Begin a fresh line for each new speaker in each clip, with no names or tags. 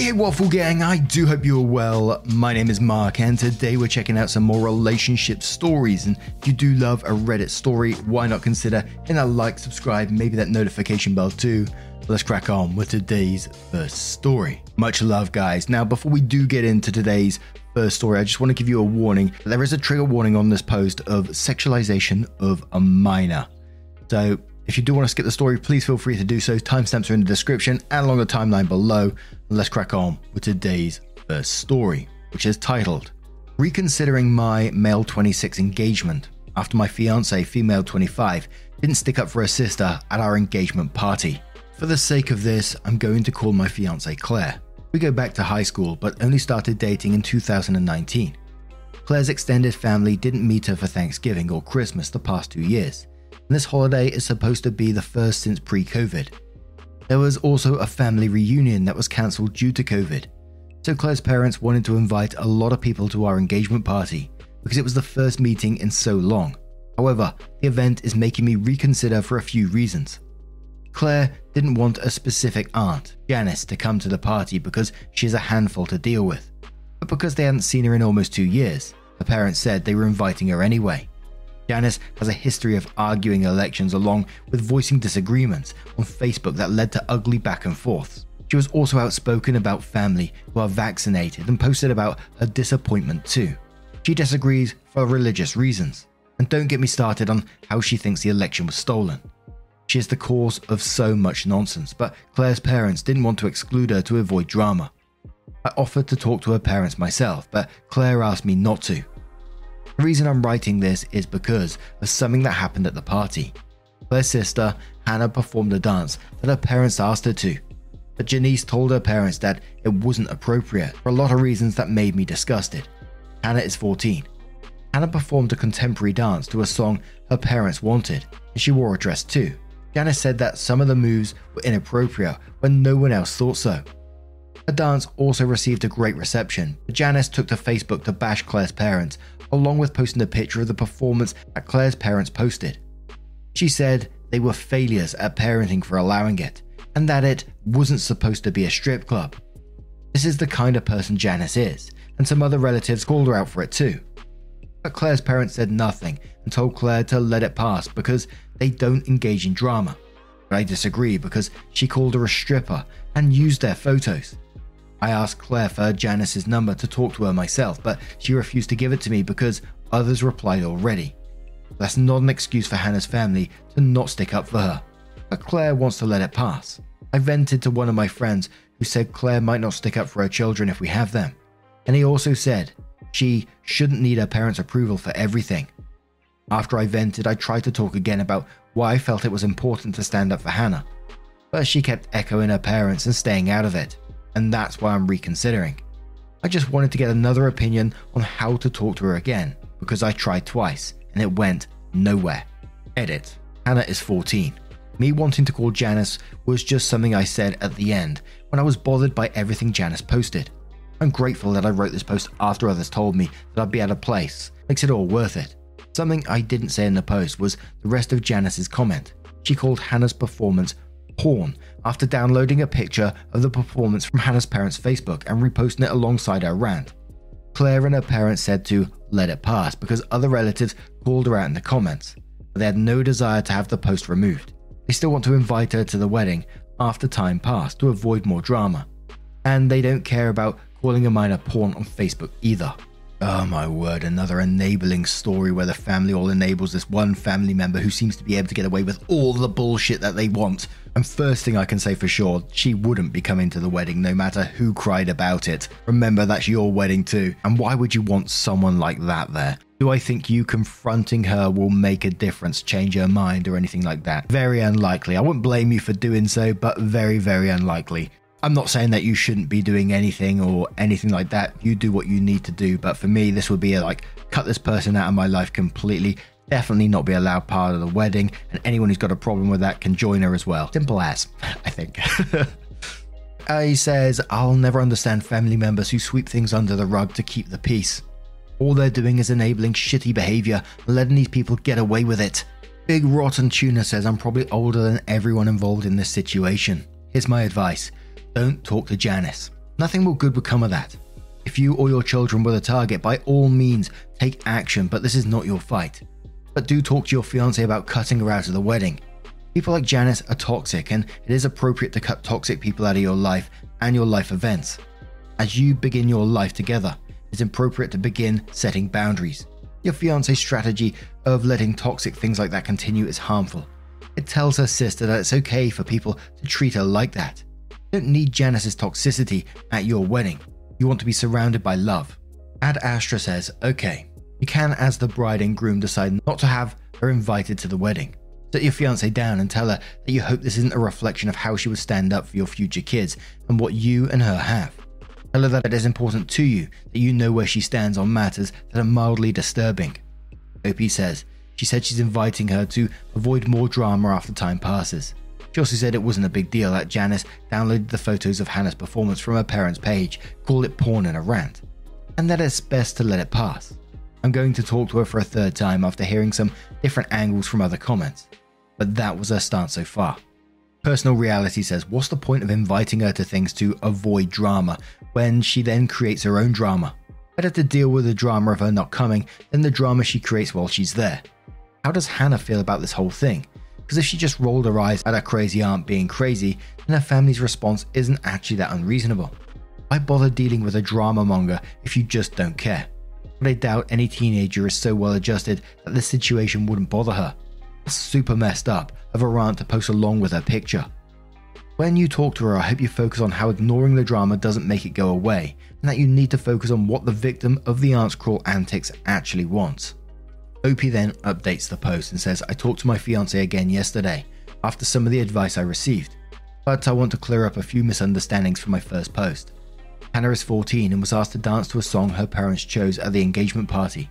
Hey, Waffle Gang, I do hope you're well. My name is Mark, and today we're checking out some more relationship stories. And if you do love a Reddit story, why not consider hitting a like, subscribe, maybe that notification bell too? Let's crack on with today's first story. Much love, guys. Now, before we do get into today's first story, I just want to give you a warning. There is a trigger warning on this post of sexualization of a minor. So, if you do want to skip the story, please feel free to do so. Timestamps are in the description and along the timeline below. Let's crack on with today's first story, which is titled Reconsidering My Male 26 Engagement after my fiance, female 25, didn't stick up for her sister at our engagement party. For the sake of this, I'm going to call my fiance Claire. We go back to high school, but only started dating in 2019. Claire's extended family didn't meet her for Thanksgiving or Christmas the past two years, and this holiday is supposed to be the first since pre COVID. There was also a family reunion that was cancelled due to COVID, so Claire's parents wanted to invite a lot of people to our engagement party because it was the first meeting in so long. However, the event is making me reconsider for a few reasons. Claire didn't want a specific aunt, Janice, to come to the party because she she's a handful to deal with. But because they hadn't seen her in almost two years, her parents said they were inviting her anyway. Janice has a history of arguing elections along with voicing disagreements on Facebook that led to ugly back and forths. She was also outspoken about family who are vaccinated and posted about her disappointment too. She disagrees for religious reasons. And don't get me started on how she thinks the election was stolen. She is the cause of so much nonsense, but Claire's parents didn't want to exclude her to avoid drama. I offered to talk to her parents myself, but Claire asked me not to. The reason I'm writing this is because of something that happened at the party. Her sister, Hannah, performed a dance that her parents asked her to, but Janice told her parents that it wasn't appropriate for a lot of reasons that made me disgusted. Hannah is 14. Hannah performed a contemporary dance to a song her parents wanted, and she wore a dress too. Janice said that some of the moves were inappropriate when no one else thought so. Her dance also received a great reception, Janice took to Facebook to bash Claire's parents along with posting a picture of the performance that Claire's parents posted. She said they were failures at parenting for allowing it, and that it wasn't supposed to be a strip club. This is the kind of person Janice is, and some other relatives called her out for it too. But Claire's parents said nothing and told Claire to let it pass because they don't engage in drama. But I disagree because she called her a stripper and used their photos. I asked Claire for Janice's number to talk to her myself, but she refused to give it to me because others replied already. That's not an excuse for Hannah's family to not stick up for her, but Claire wants to let it pass. I vented to one of my friends who said Claire might not stick up for her children if we have them, and he also said she shouldn't need her parents' approval for everything. After I vented, I tried to talk again about why I felt it was important to stand up for Hannah, but she kept echoing her parents and staying out of it and that's why I'm reconsidering. I just wanted to get another opinion on how to talk to her again, because I tried twice and it went nowhere. Edit Hannah is 14. Me wanting to call Janice was just something I said at the end when I was bothered by everything Janice posted. I'm grateful that I wrote this post after others told me that I'd be out of place, makes it all worth it. Something I didn't say in the post was the rest of Janice's comment. She called Hannah's performance porn after downloading a picture of the performance from Hannah's parents' Facebook and reposting it alongside her rant. Claire and her parents said to let it pass because other relatives called her out in the comments, but they had no desire to have the post removed. They still want to invite her to the wedding after time passed to avoid more drama. And they don't care about calling a minor porn on Facebook either. Oh my word, another enabling story where the family all enables this one family member who seems to be able to get away with all the bullshit that they want. And first thing I can say for sure, she wouldn't be coming to the wedding no matter who cried about it. Remember, that's your wedding too. And why would you want someone like that there? Do I think you confronting her will make a difference, change her mind, or anything like that? Very unlikely. I wouldn't blame you for doing so, but very, very unlikely. I'm not saying that you shouldn't be doing anything or anything like that. You do what you need to do. But for me, this would be a, like, cut this person out of my life completely. Definitely not be allowed part of the wedding. And anyone who's got a problem with that can join her as well. Simple as, I think. he says, I'll never understand family members who sweep things under the rug to keep the peace. All they're doing is enabling shitty behavior and letting these people get away with it. Big Rotten Tuna says, I'm probably older than everyone involved in this situation. Here's my advice don't talk to Janice. Nothing will good will come of that. If you or your children were the target, by all means, take action, but this is not your fight. But do talk to your fiance about cutting her out of the wedding. People like Janice are toxic, and it is appropriate to cut toxic people out of your life and your life events. As you begin your life together, it's appropriate to begin setting boundaries. Your fiance's strategy of letting toxic things like that continue is harmful. It tells her sister that it's okay for people to treat her like that. You don't need Janice's toxicity at your wedding. You want to be surrounded by love. Ad Astra says, okay, you can, as the bride and groom, decide not to have her invited to the wedding. Sit your fiance down and tell her that you hope this isn't a reflection of how she would stand up for your future kids and what you and her have. Tell her that it is important to you that you know where she stands on matters that are mildly disturbing. Opie says she said she's inviting her to avoid more drama after time passes. She also said it wasn't a big deal that Janice downloaded the photos of Hannah's performance from her parents' page, called it porn in a rant, and that it's best to let it pass. I'm going to talk to her for a third time after hearing some different angles from other comments, but that was her stance so far. Personal Reality says, What's the point of inviting her to things to avoid drama when she then creates her own drama? Better to deal with the drama of her not coming than the drama she creates while she's there. How does Hannah feel about this whole thing? because if she just rolled her eyes at her crazy aunt being crazy, then her family's response isn't actually that unreasonable. Why bother dealing with a drama monger if you just don't care? But I doubt any teenager is so well adjusted that this situation wouldn't bother her. Super messed up of her aunt to post along with her picture. When you talk to her, I hope you focus on how ignoring the drama doesn't make it go away, and that you need to focus on what the victim of the aunt's cruel antics actually wants. Opie then updates the post and says, I talked to my fiance again yesterday after some of the advice I received, but I want to clear up a few misunderstandings from my first post. Hannah is 14 and was asked to dance to a song her parents chose at the engagement party.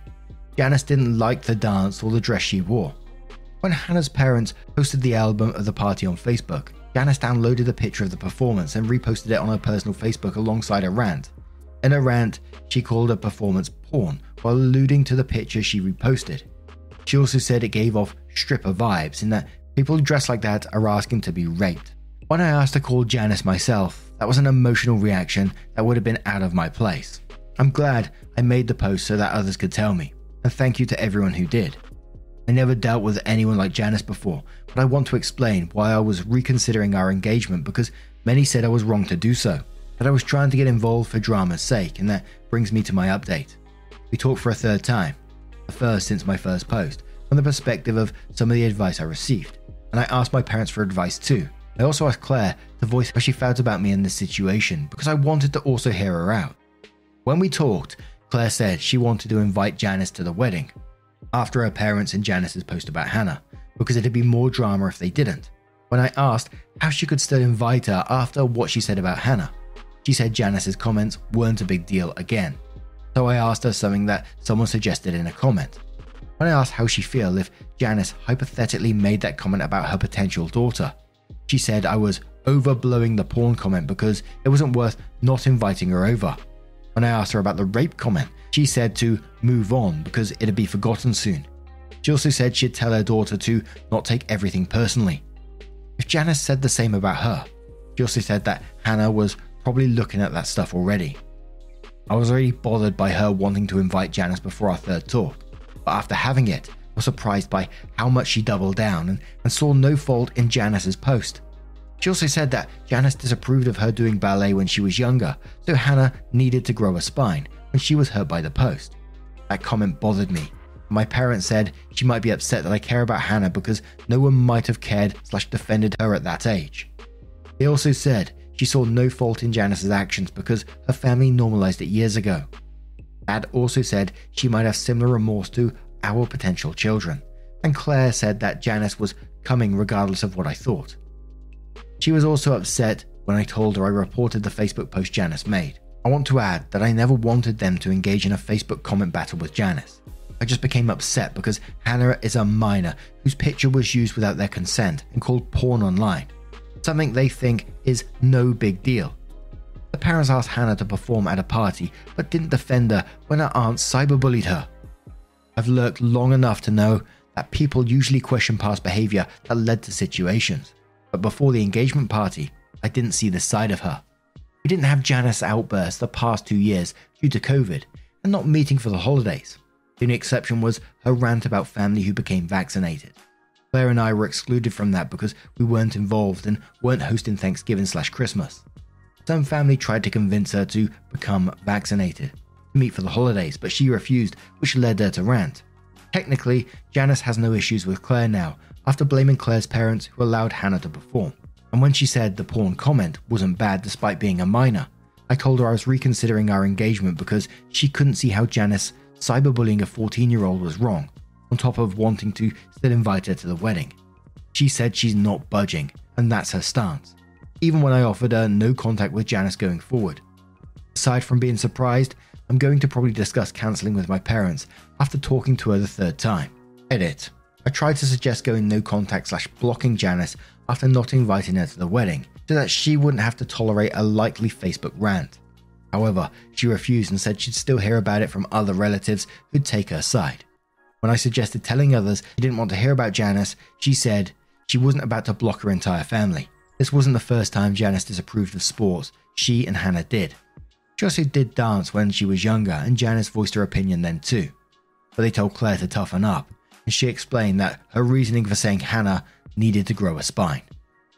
Janice didn't like the dance or the dress she wore. When Hannah's parents posted the album of the party on Facebook, Janice downloaded a picture of the performance and reposted it on her personal Facebook alongside a rant. In a rant, she called her performance porn while alluding to the picture she reposted. She also said it gave off stripper vibes in that people dressed like that are asking to be raped. When I asked to call Janice myself, that was an emotional reaction that would have been out of my place. I'm glad I made the post so that others could tell me, and thank you to everyone who did. I never dealt with anyone like Janice before, but I want to explain why I was reconsidering our engagement because many said I was wrong to do so, that I was trying to get involved for drama's sake, and that brings me to my update. We talked for a third time, the first since my first post, from the perspective of some of the advice I received, and I asked my parents for advice too. I also asked Claire to voice how she felt about me in this situation because I wanted to also hear her out. When we talked, Claire said she wanted to invite Janice to the wedding after her parents and Janice's post about Hannah because it'd be more drama if they didn't. When I asked how she could still invite her after what she said about Hannah, she said Janice's comments weren't a big deal again so I asked her something that someone suggested in a comment. When I asked how she feel if Janice hypothetically made that comment about her potential daughter, she said I was overblowing the porn comment because it wasn't worth not inviting her over. When I asked her about the rape comment, she said to move on because it'd be forgotten soon. She also said she'd tell her daughter to not take everything personally. If Janice said the same about her, she also said that Hannah was probably looking at that stuff already. I was already bothered by her wanting to invite Janice before our third talk, but after having it, was surprised by how much she doubled down and, and saw no fault in Janice's post. She also said that Janice disapproved of her doing ballet when she was younger, so Hannah needed to grow a spine when she was hurt by the post. That comment bothered me. My parents said she might be upset that I care about Hannah because no one might have cared slash defended her at that age. They also said she saw no fault in Janice's actions because her family normalized it years ago. Dad also said she might have similar remorse to our potential children, and Claire said that Janice was coming regardless of what I thought. She was also upset when I told her I reported the Facebook post Janice made. I want to add that I never wanted them to engage in a Facebook comment battle with Janice. I just became upset because Hannah is a minor whose picture was used without their consent and called porn online, something they think is no big deal. The parents asked Hannah to perform at a party but didn't defend her when her aunt cyberbullied her. I've lurked long enough to know that people usually question past behavior that led to situations, but before the engagement party, I didn't see this side of her. We didn't have Janice outbursts the past two years due to COVID and not meeting for the holidays. The only exception was her rant about family who became vaccinated. Claire and I were excluded from that because we weren't involved and weren't hosting Thanksgiving slash Christmas. Some family tried to convince her to become vaccinated, meet for the holidays, but she refused, which led her to rant. Technically, Janice has no issues with Claire now after blaming Claire's parents who allowed Hannah to perform. And when she said the porn comment wasn't bad despite being a minor, I told her I was reconsidering our engagement because she couldn't see how Janice cyberbullying a 14 year old was wrong, on top of wanting to still invite her to the wedding. She said she's not budging, and that's her stance, even when I offered her no contact with Janice going forward. Aside from being surprised, I'm going to probably discuss cancelling with my parents after talking to her the third time. Edit. I tried to suggest going no contact slash blocking Janice after not inviting her to the wedding, so that she wouldn't have to tolerate a likely Facebook rant. However, she refused and said she'd still hear about it from other relatives who'd take her side. When I suggested telling others she didn't want to hear about Janice, she said she wasn't about to block her entire family. This wasn't the first time Janice disapproved of sports, she and Hannah did. Also did dance when she was younger, and Janice voiced her opinion then too. But they told Claire to toughen up, and she explained that her reasoning for saying Hannah needed to grow a spine.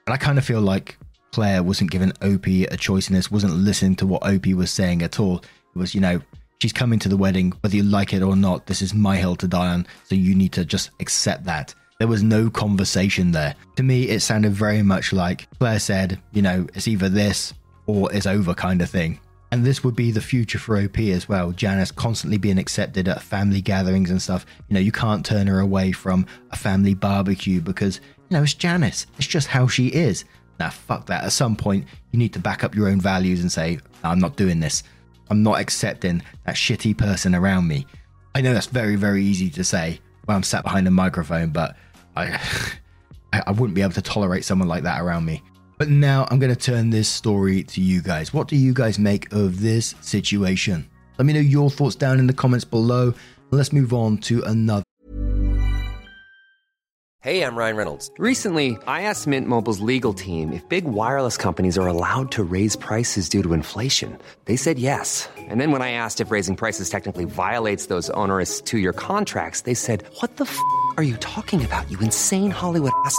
And I kind of feel like Claire wasn't given Opie a choice in this, wasn't listening to what Opie was saying at all. It was, you know, she's coming to the wedding, whether you like it or not. This is my hill to die on, so you need to just accept that. There was no conversation there. To me, it sounded very much like Claire said, you know, it's either this or it's over kind of thing. And this would be the future for OP as well. Janice constantly being accepted at family gatherings and stuff. You know, you can't turn her away from a family barbecue because, you know, it's Janice. It's just how she is. Now, fuck that. At some point, you need to back up your own values and say, I'm not doing this. I'm not accepting that shitty person around me. I know that's very, very easy to say when I'm sat behind a microphone, but I, I wouldn't be able to tolerate someone like that around me. But now I'm going to turn this story to you guys. What do you guys make of this situation? Let me know your thoughts down in the comments below. Let's move on to another.
Hey, I'm Ryan Reynolds. Recently, I asked Mint Mobile's legal team if big wireless companies are allowed to raise prices due to inflation. They said yes. And then when I asked if raising prices technically violates those onerous two year contracts, they said, What the f are you talking about, you insane Hollywood ass?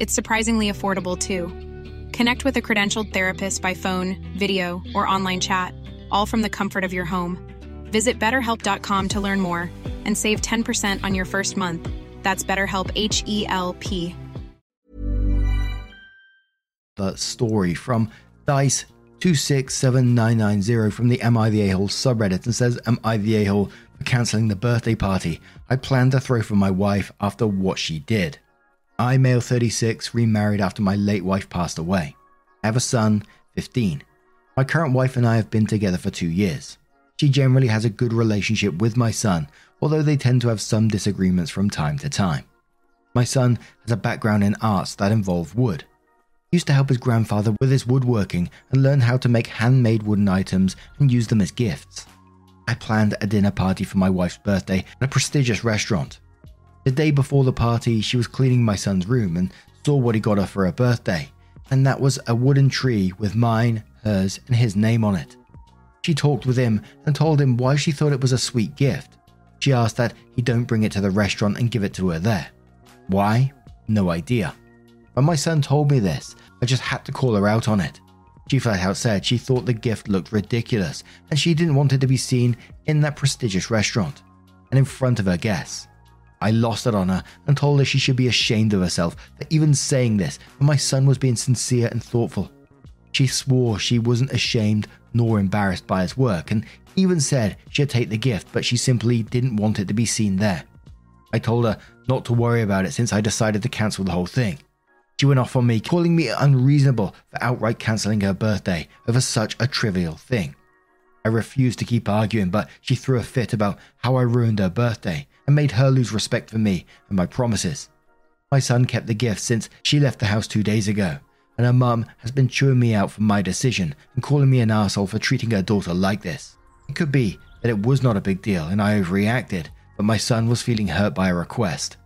It's surprisingly affordable too. Connect with a credentialed therapist by phone, video, or online chat, all from the comfort of your home. Visit betterhelp.com to learn more and save 10% on your first month. That's BetterHelp H E L P.
The story from Dice. 267990 from the Am I the A-hole subreddit and says, Am I the A-hole for cancelling the birthday party I planned to throw for my wife after what she did? I, male 36, remarried after my late wife passed away. I have a son, 15. My current wife and I have been together for two years. She generally has a good relationship with my son, although they tend to have some disagreements from time to time. My son has a background in arts that involve wood. He used to help his grandfather with his woodworking and learn how to make handmade wooden items and use them as gifts. I planned a dinner party for my wife's birthday at a prestigious restaurant. The day before the party, she was cleaning my son's room and saw what he got her for her birthday, and that was a wooden tree with mine, hers, and his name on it. She talked with him and told him why she thought it was a sweet gift. She asked that he don't bring it to the restaurant and give it to her there. Why? No idea. When my son told me this, I just had to call her out on it. She flat out said she thought the gift looked ridiculous and she didn't want it to be seen in that prestigious restaurant and in front of her guests. I lost it on her and told her she should be ashamed of herself for even saying this when my son was being sincere and thoughtful. She swore she wasn't ashamed nor embarrassed by his work and even said she'd take the gift, but she simply didn't want it to be seen there. I told her not to worry about it since I decided to cancel the whole thing. She went off on me, calling me unreasonable for outright cancelling her birthday over such a trivial thing. I refused to keep arguing, but she threw a fit about how I ruined her birthday and made her lose respect for me and my promises. My son kept the gift since she left the house two days ago, and her mum has been chewing me out for my decision and calling me an asshole for treating her daughter like this. It could be that it was not a big deal and I overreacted, but my son was feeling hurt by a request.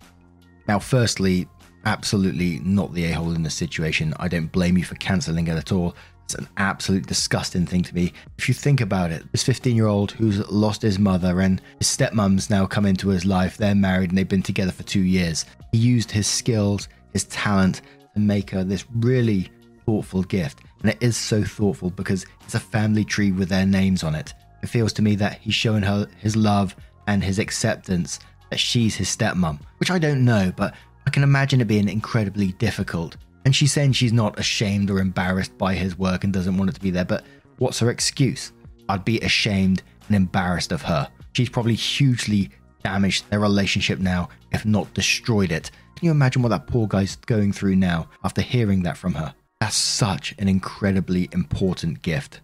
Now, firstly, absolutely not the a hole in the situation. I don't blame you for cancelling it at all. It's an absolute disgusting thing to me. If you think about it, this 15 year old who's lost his mother and his stepmom's now come into his life, they're married and they've been together for two years. He used his skills, his talent to make her this really thoughtful gift. And it is so thoughtful because it's a family tree with their names on it. It feels to me that he's showing her his love and his acceptance that she's his stepmom, which I don't know, but I can imagine it being incredibly difficult. And she's saying she's not ashamed or embarrassed by his work and doesn't want it to be there, but what's her excuse? I'd be ashamed and embarrassed of her. She's probably hugely damaged their relationship now, if not destroyed it. Can you imagine what that poor guy's going through now after hearing that from her? That's such an incredibly important gift.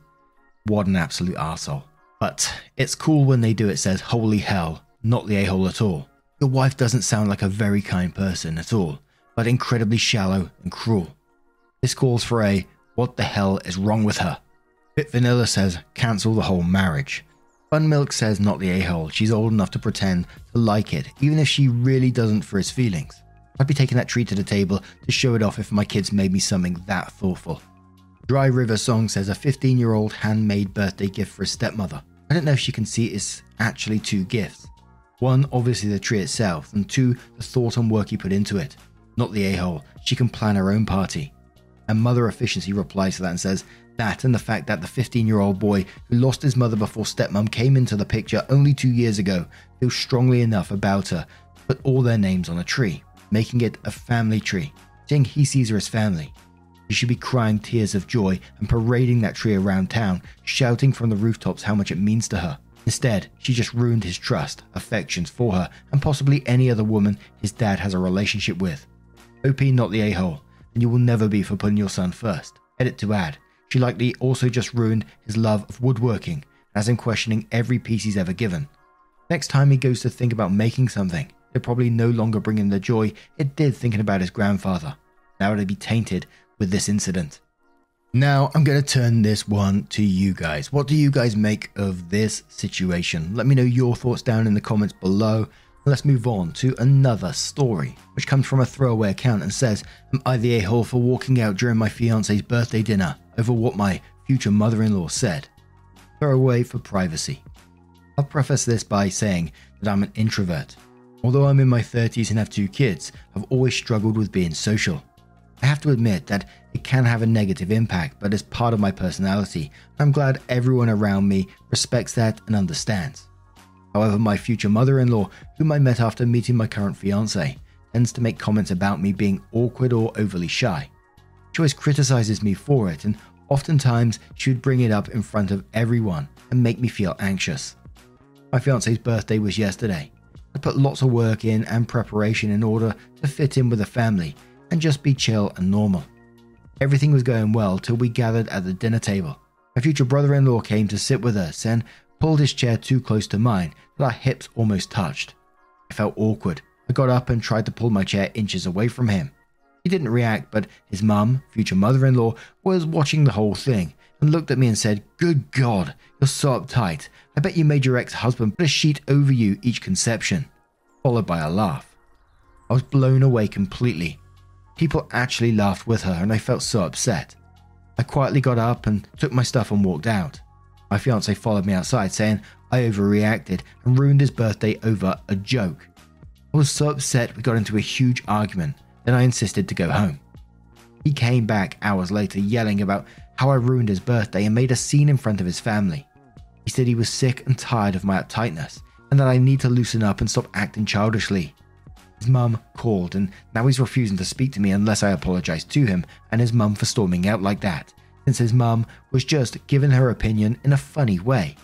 What an absolute arsehole. But it's cool when they do it says, holy hell, not the a hole at all. Your wife doesn't sound like a very kind person at all, but incredibly shallow and cruel. This calls for a what the hell is wrong with her? Bit Vanilla says cancel the whole marriage. Bun Milk says not the a hole, she's old enough to pretend to like it, even if she really doesn't for his feelings. I'd be taking that treat to the table to show it off if my kids made me something that thoughtful. Dry River Song says a 15 year old handmade birthday gift for a stepmother. I don't know if she can see it's actually two gifts. One, obviously the tree itself, and two, the thought and work you put into it. Not the a hole, she can plan her own party. And Mother Efficiency replies to that and says, that and the fact that the 15 year old boy who lost his mother before stepmom came into the picture only two years ago feels strongly enough about her to put all their names on a tree, making it a family tree, saying he sees her as family. She should be crying tears of joy and parading that tree around town, shouting from the rooftops how much it means to her. Instead, she just ruined his trust, affections for her, and possibly any other woman his dad has a relationship with. OP not the a hole, and you will never be for putting your son first. Edit to add, she likely also just ruined his love of woodworking, as in questioning every piece he's ever given. Next time he goes to think about making something, it'll probably no longer bring him the joy it did thinking about his grandfather. Now it'll be tainted with this incident. Now, I'm going to turn this one to you guys. What do you guys make of this situation? Let me know your thoughts down in the comments below. Let's move on to another story, which comes from a throwaway account and says, Am I the a hole for walking out during my fiance's birthday dinner over what my future mother in law said? Throwaway for privacy. I'll preface this by saying that I'm an introvert. Although I'm in my 30s and have two kids, I've always struggled with being social. I have to admit that it can have a negative impact, but it's part of my personality. I'm glad everyone around me respects that and understands. However, my future mother in law, whom I met after meeting my current fiance, tends to make comments about me being awkward or overly shy. She always criticizes me for it, and oftentimes she would bring it up in front of everyone and make me feel anxious. My fiance's birthday was yesterday. I put lots of work in and preparation in order to fit in with the family and just be chill and normal. Everything was going well till we gathered at the dinner table. My future brother in law came to sit with us and pulled his chair too close to mine that our hips almost touched. I felt awkward. I got up and tried to pull my chair inches away from him. He didn't react, but his mum, future mother in law, was watching the whole thing and looked at me and said, Good God, you're so uptight. I bet you made your ex husband put a sheet over you each conception. Followed by a laugh. I was blown away completely. People actually laughed with her, and I felt so upset. I quietly got up and took my stuff and walked out. My fiance followed me outside, saying I overreacted and ruined his birthday over a joke. I was so upset we got into a huge argument, then I insisted to go home. He came back hours later yelling about how I ruined his birthday and made a scene in front of his family. He said he was sick and tired of my uptightness and that I need to loosen up and stop acting childishly. His mum called and now he's refusing to speak to me unless I apologize to him and his mum for storming out like that, since his mum was just giving her opinion in a funny way.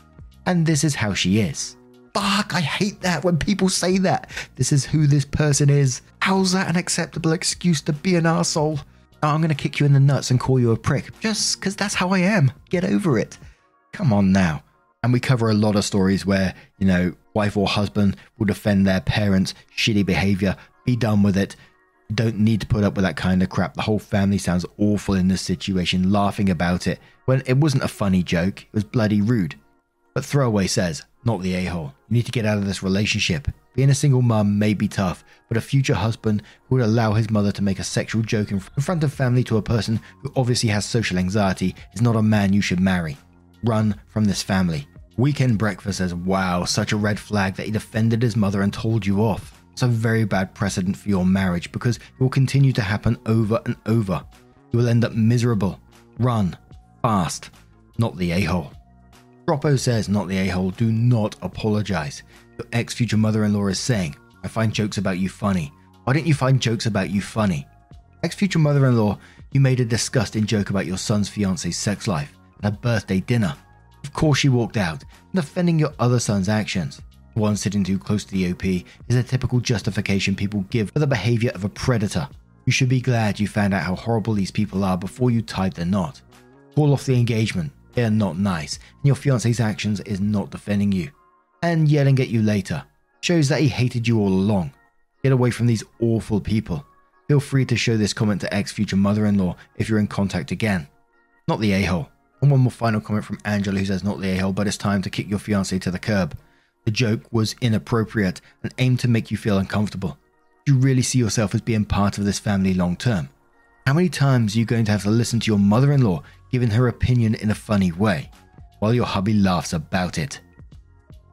And this is how she is. Fuck, I hate that when people say that. This is who this person is. How's that an acceptable excuse to be an asshole? Oh, I'm to kick you in the nuts and call you a prick just because that's how I am. Get over it. Come on now. And we cover a lot of stories where, you know, wife or husband will defend their parents' shitty behavior. Be done with it. Don't need to put up with that kind of crap. The whole family sounds awful in this situation, laughing about it when it wasn't a funny joke, it was bloody rude. But Throwaway says, not the a hole. You need to get out of this relationship. Being a single mum may be tough, but a future husband who would allow his mother to make a sexual joke in front of family to a person who obviously has social anxiety is not a man you should marry. Run from this family. Weekend Breakfast says, Wow, such a red flag that he defended his mother and told you off. It's a very bad precedent for your marriage because it will continue to happen over and over. You will end up miserable. Run. Fast. Not the a hole. Droppo says, Not the a hole, do not apologize. Your ex future mother in law is saying, I find jokes about you funny. Why don't you find jokes about you funny? Ex future mother in law, you made a disgusting joke about your son's fiance's sex life at a birthday dinner. Of course, she walked out, defending your other son's actions. One sitting too close to the OP is a typical justification people give for the behavior of a predator. You should be glad you found out how horrible these people are before you tied the knot. Call off the engagement. They're not nice, and your fiance's actions is not defending you and yelling at you later shows that he hated you all along. Get away from these awful people. Feel free to show this comment to ex future mother in law if you're in contact again. Not the a hole. And one more final comment from Angela who says, Not the a hole, but it's time to kick your fiance to the curb. The joke was inappropriate and aimed to make you feel uncomfortable. Do you really see yourself as being part of this family long term? How many times are you going to have to listen to your mother in law giving her opinion in a funny way while your hubby laughs about it?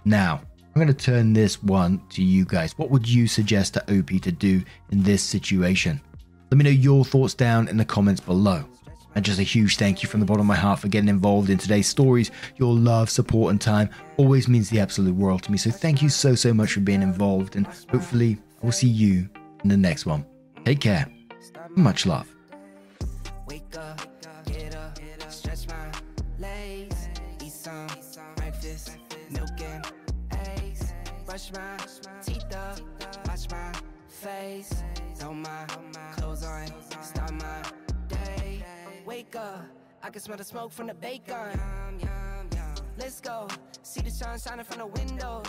Now, I'm going to turn this one to you guys. What would you suggest to OP to do in this situation? Let me know your thoughts down in the comments below. And just a huge thank you from the bottom of my heart for getting involved in today's stories. Your love, support, and time always means the absolute world to me. So thank you so, so much for being involved. And hopefully, I will see you in the next one. Take care. Much love. brush my teeth up, wash my face, throw my clothes on, my. Wake up, I can smell the smoke from the bacon. Let's go, see the sun shining from the windows.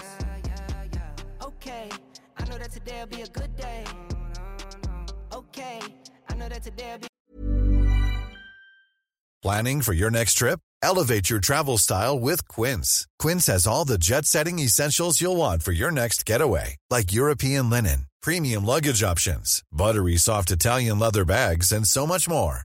Okay, I know that today'll be a good day. Okay, I know that today'll be. Planning for your next trip? Elevate your travel style with Quince. Quince has all the jet setting essentials you'll want for your next getaway, like European linen, premium luggage options, buttery soft Italian leather bags, and so much more.